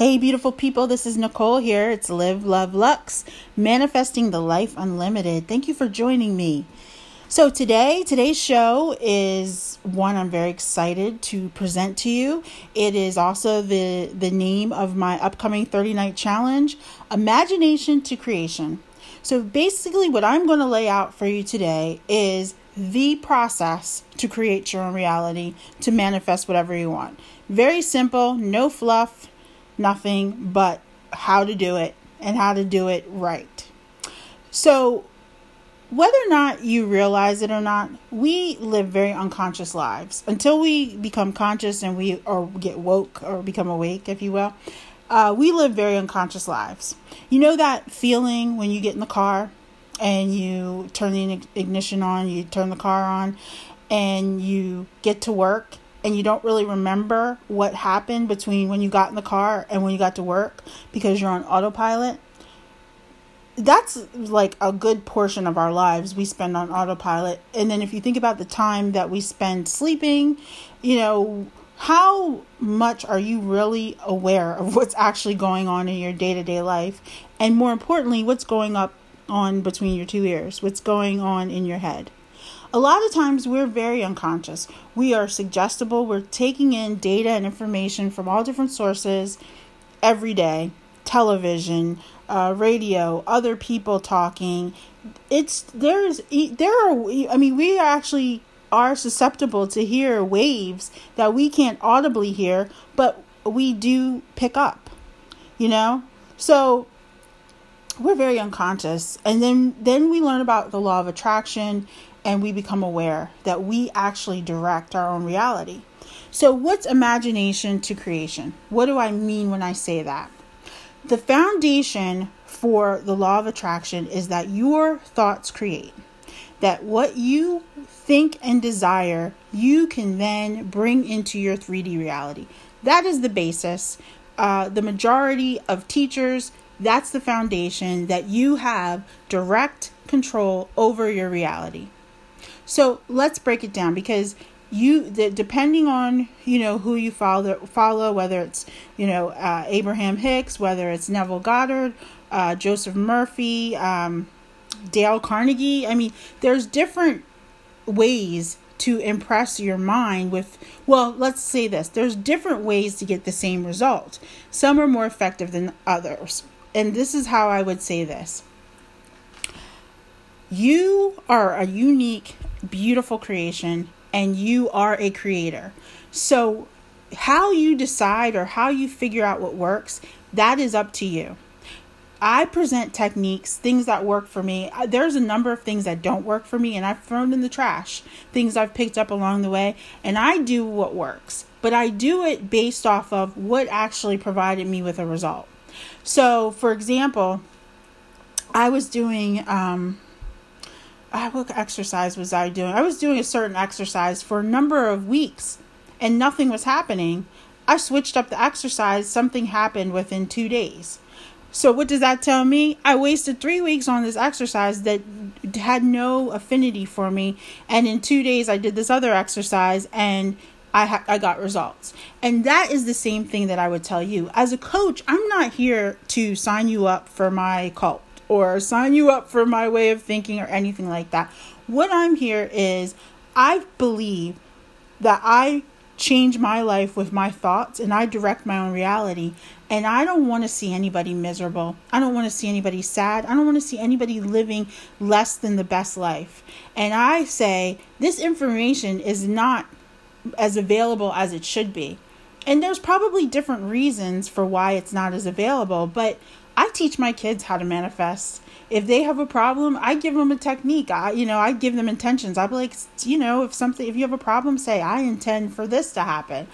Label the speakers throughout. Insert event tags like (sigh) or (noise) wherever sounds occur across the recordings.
Speaker 1: Hey, beautiful people, this is Nicole here. It's Liv, Luv, Lux, manifesting the life unlimited. Thank you for joining me. So, today, today's show is one I'm very excited to present to you. It is also the, the name of my upcoming 30 night challenge Imagination to Creation. So, basically, what I'm going to lay out for you today is the process to create your own reality, to manifest whatever you want. Very simple, no fluff, nothing but how to do it and how to do it right. So, whether or not you realize it or not, we live very unconscious lives until we become conscious and we or get woke or become awake, if you will. Uh, we live very unconscious lives. You know that feeling when you get in the car and you turn the ignition on, you turn the car on, and you get to work and you don't really remember what happened between when you got in the car and when you got to work because you're on autopilot. That's like a good portion of our lives we spend on autopilot. And then if you think about the time that we spend sleeping, you know, how much are you really aware of what's actually going on in your day to day life? And more importantly, what's going up on between your two ears? What's going on in your head? A lot of times we're very unconscious. We are suggestible. We're taking in data and information from all different sources every day television, uh, radio, other people talking. It's there's there are I mean we actually are susceptible to hear waves that we can't audibly hear, but we do pick up. You know? So we're very unconscious. And then then we learn about the law of attraction and we become aware that we actually direct our own reality. So, what's imagination to creation? What do I mean when I say that? The foundation for the law of attraction is that your thoughts create. That what you think and desire, you can then bring into your 3D reality. That is the basis. Uh, the majority of teachers, that's the foundation that you have direct control over your reality. So let's break it down because you the, depending on you know who you follow follow whether it's you know uh, Abraham Hicks whether it's Neville Goddard uh, Joseph Murphy um, Dale Carnegie I mean there's different ways to impress your mind with well let's say this there's different ways to get the same result some are more effective than others and this is how I would say this you are a unique beautiful creation and you are a creator. So, how you decide or how you figure out what works, that is up to you. I present techniques, things that work for me. There's a number of things that don't work for me, and I've thrown in the trash, things I've picked up along the way, and I do what works. But I do it based off of what actually provided me with a result. So, for example, I was doing um, what exercise was I doing? I was doing a certain exercise for a number of weeks and nothing was happening. I switched up the exercise, something happened within two days. So, what does that tell me? I wasted three weeks on this exercise that had no affinity for me. And in two days, I did this other exercise and I, ha- I got results. And that is the same thing that I would tell you. As a coach, I'm not here to sign you up for my cult or sign you up for my way of thinking or anything like that. What I'm here is I believe that I change my life with my thoughts and I direct my own reality. And I don't want to see anybody miserable. I don't want to see anybody sad. I don't want to see anybody living less than the best life. And I say this information is not as available as it should be. And there's probably different reasons for why it's not as available, but I teach my kids how to manifest. If they have a problem, I give them a technique. I, you know, I give them intentions. Be like, you know, if something, if you have a problem, say, I intend for this to happen.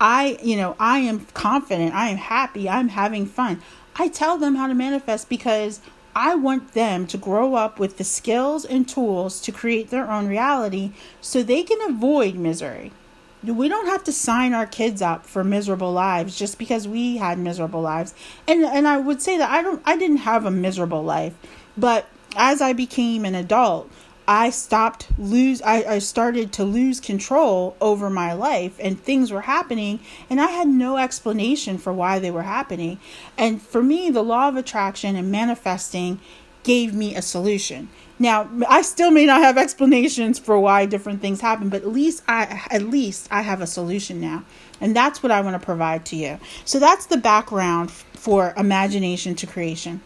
Speaker 1: I, you know, I am confident. I am happy. I'm having fun. I tell them how to manifest because I want them to grow up with the skills and tools to create their own reality so they can avoid misery we don't have to sign our kids up for miserable lives just because we had miserable lives and and i would say that i don't i didn't have a miserable life but as i became an adult I stopped lose I, I started to lose control over my life and things were happening and I had no explanation for why they were happening. And for me, the law of attraction and manifesting gave me a solution. Now, I still may not have explanations for why different things happen, but at least I at least I have a solution now. And that's what I want to provide to you. So that's the background for imagination to creation.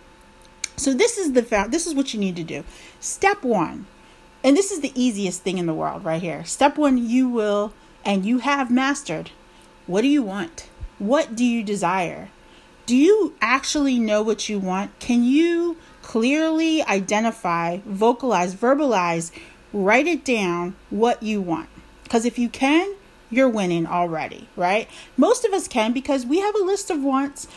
Speaker 1: So this is the this is what you need to do. Step 1 and this is the easiest thing in the world right here. Step one, you will and you have mastered. What do you want? What do you desire? Do you actually know what you want? Can you clearly identify, vocalize, verbalize, write it down what you want? Because if you can, you're winning already, right? Most of us can because we have a list of wants.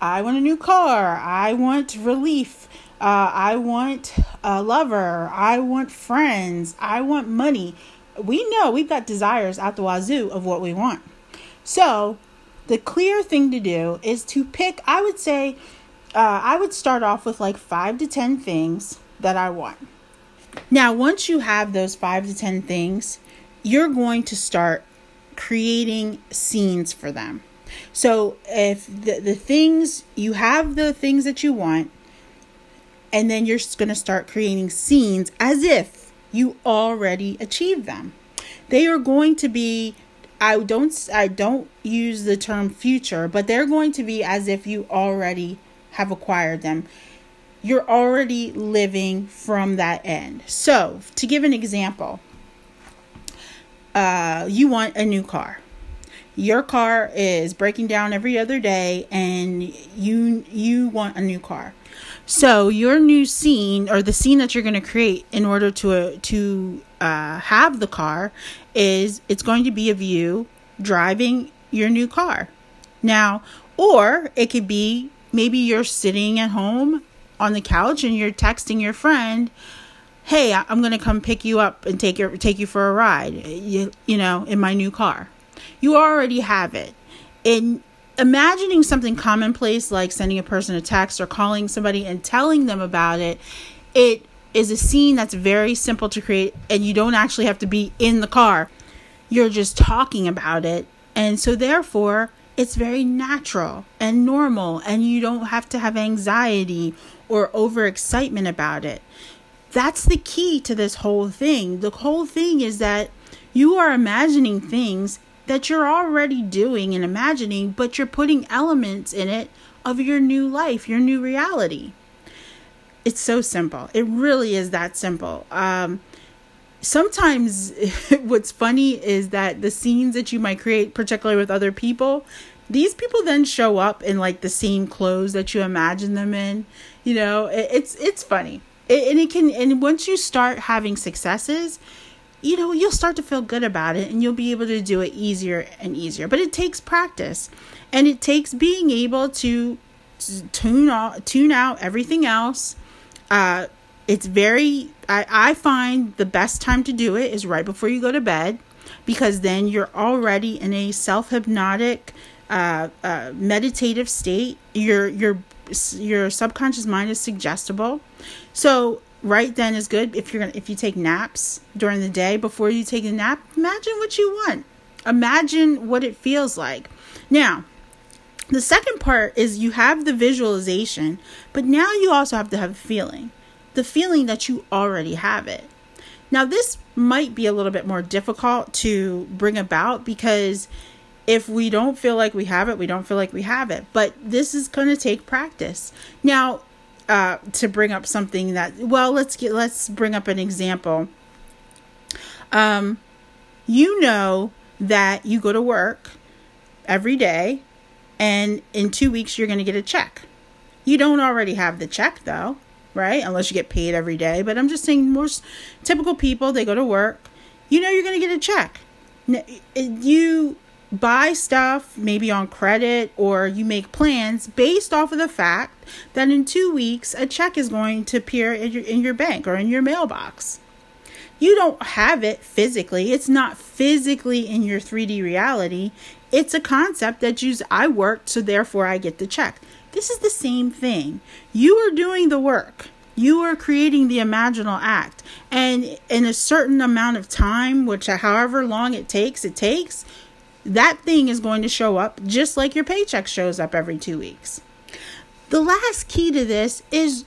Speaker 1: I want a new car. I want relief uh, I want a lover. I want friends. I want money. We know we've got desires at the wazoo of what we want. So, the clear thing to do is to pick, I would say, uh, I would start off with like five to 10 things that I want. Now, once you have those five to 10 things, you're going to start creating scenes for them. So, if the, the things you have the things that you want, and then you're going to start creating scenes as if you already achieved them. They are going to be I don't I don't use the term future, but they're going to be as if you already have acquired them. You're already living from that end. So, to give an example, uh, you want a new car. Your car is breaking down every other day, and you you want a new car. So your new scene or the scene that you're going to create in order to uh, to uh, have the car is it's going to be of you driving your new car. Now, or it could be maybe you're sitting at home on the couch and you're texting your friend, "Hey, I'm going to come pick you up and take your take you for a ride." You, you know, in my new car. You already have it. And imagining something commonplace like sending a person a text or calling somebody and telling them about it, it is a scene that's very simple to create and you don't actually have to be in the car. You're just talking about it. And so, therefore, it's very natural and normal, and you don't have to have anxiety or overexcitement about it. That's the key to this whole thing. The whole thing is that you are imagining things that you're already doing and imagining, but you're putting elements in it of your new life, your new reality. It's so simple. It really is that simple. Um, sometimes (laughs) what's funny is that the scenes that you might create, particularly with other people, these people then show up in like the same clothes that you imagine them in. You know, it, it's it's funny, it, and it can. And once you start having successes, you know, you'll start to feel good about it and you'll be able to do it easier and easier. But it takes practice and it takes being able to tune out, tune out everything else. Uh, it's very, I, I find the best time to do it is right before you go to bed because then you're already in a self hypnotic, uh, uh, meditative state. Your, your, your subconscious mind is suggestible. So right then is good if you're gonna if you take naps during the day before you take a nap imagine what you want imagine what it feels like now the second part is you have the visualization but now you also have to have a feeling the feeling that you already have it. Now this might be a little bit more difficult to bring about because if we don't feel like we have it we don't feel like we have it. But this is going to take practice. Now uh, to bring up something that well let's get let's bring up an example. Um you know that you go to work every day and in two weeks you're going to get a check. You don't already have the check though right? Unless you get paid every day. But i'm just saying most typical people they go to work. You know you're going to get a check. You buy stuff maybe on credit or you make plans based off of the fact that in two weeks a check is going to appear in your, in your bank or in your mailbox. You don't have it physically, it's not physically in your 3D reality. It's a concept that you I worked, so therefore I get the check. This is the same thing. You are doing the work. you are creating the imaginal act. And in a certain amount of time, which however long it takes, it takes, that thing is going to show up just like your paycheck shows up every two weeks. The last key to this is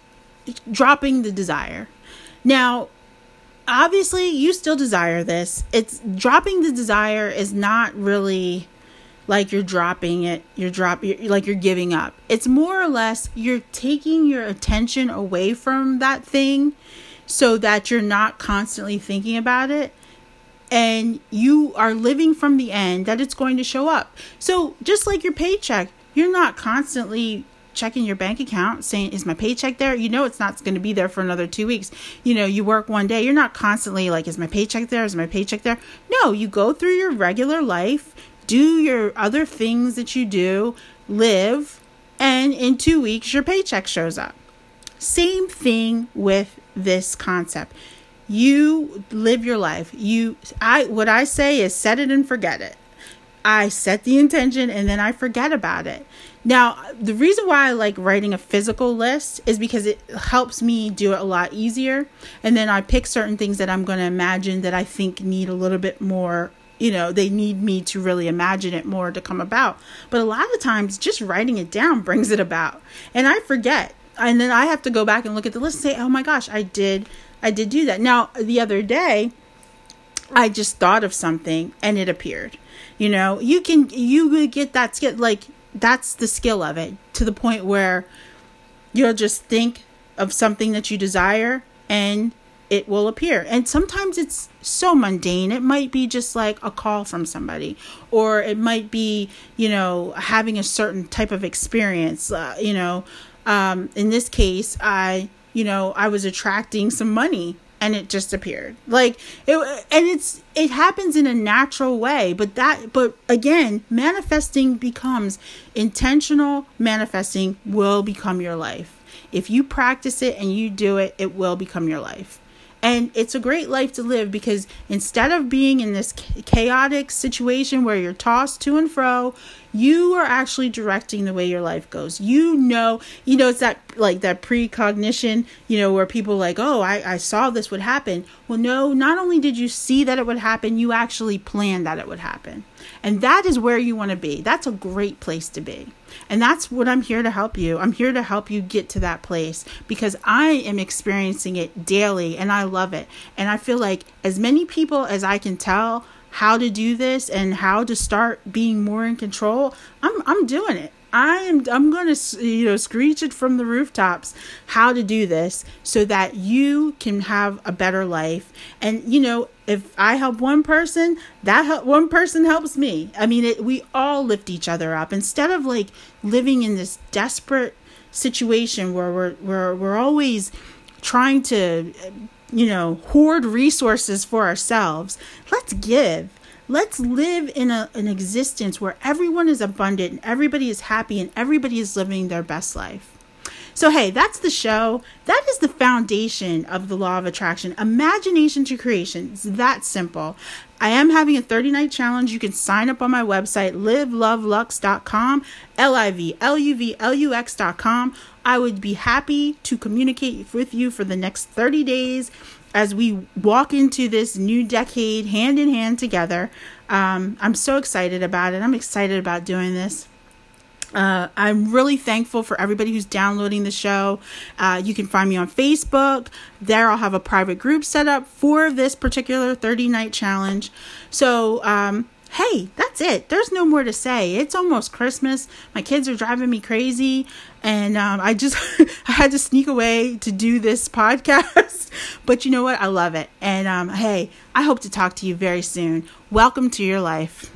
Speaker 1: dropping the desire. Now, obviously, you still desire this. It's dropping the desire is not really like you're dropping it you're drop you're, like you're giving up. It's more or less you're taking your attention away from that thing so that you're not constantly thinking about it and you are living from the end that it's going to show up. So just like your paycheck you're not constantly checking your bank account saying is my paycheck there? You know it's not going to be there for another two weeks. You know you work one day you're not constantly like is my paycheck there? Is my paycheck there? No you go through your regular life do your other things that you do, live, and in two weeks, your paycheck shows up. Same thing with this concept. You live your life. You, I, what I say is set it and forget it. I set the intention and then I forget about it. Now, the reason why I like writing a physical list is because it helps me do it a lot easier. And then I pick certain things that I'm going to imagine that I think need a little bit more you know they need me to really imagine it more to come about. But a lot of times just writing it down brings it about. And i forget. And then i have to go back and look at the list and say oh my gosh i did i did do that. Now the other day i just thought of something and it appeared. You know you can you get that skill like that's the skill of it to the point where you'll just think of something that you desire and it will appear. And sometimes it's so mundane. It might be just like a call from somebody, or it might be, you know, having a certain type of experience. Uh, you know, um, in this case, I, you know, I was attracting some money and it just appeared like it and it's it happens in a natural way but that but again manifesting becomes intentional manifesting will become your life if you practice it and you do it it will become your life and it's a great life to live because instead of being in this chaotic situation where you're tossed to and fro, you are actually directing the way your life goes. You know, you know, it's that like that precognition, you know, where people like, oh, I, I saw this would happen. Well, no, not only did you see that it would happen, you actually planned that it would happen. And that is where you want to be. That's a great place to be. And that's what I'm here to help you. I'm here to help you get to that place because I am experiencing it daily and I love it. And I feel like as many people as I can tell how to do this and how to start being more in control, I'm I'm doing it. I am I'm going to you know screech it from the rooftops how to do this so that you can have a better life. And you know if I help one person that help, one person helps me. I mean it, we all lift each other up. Instead of like living in this desperate situation where we're we're we're always trying to you know hoard resources for ourselves let's give Let's live in a, an existence where everyone is abundant and everybody is happy and everybody is living their best life. So, hey, that's the show. That is the foundation of the law of attraction. Imagination to creation. It's that simple. I am having a 30 night challenge. You can sign up on my website, livluvlux.com, L I V L U V L U X.com. I would be happy to communicate with you for the next 30 days as we walk into this new decade hand in hand together. Um, I'm so excited about it. I'm excited about doing this. Uh, I'm really thankful for everybody who's downloading the show. Uh, you can find me on Facebook. There, I'll have a private group set up for this particular 30 night challenge. So, um, hey, that's it. There's no more to say. It's almost Christmas. My kids are driving me crazy, and um, I just (laughs) I had to sneak away to do this podcast. (laughs) but you know what? I love it. And um, hey, I hope to talk to you very soon. Welcome to your life.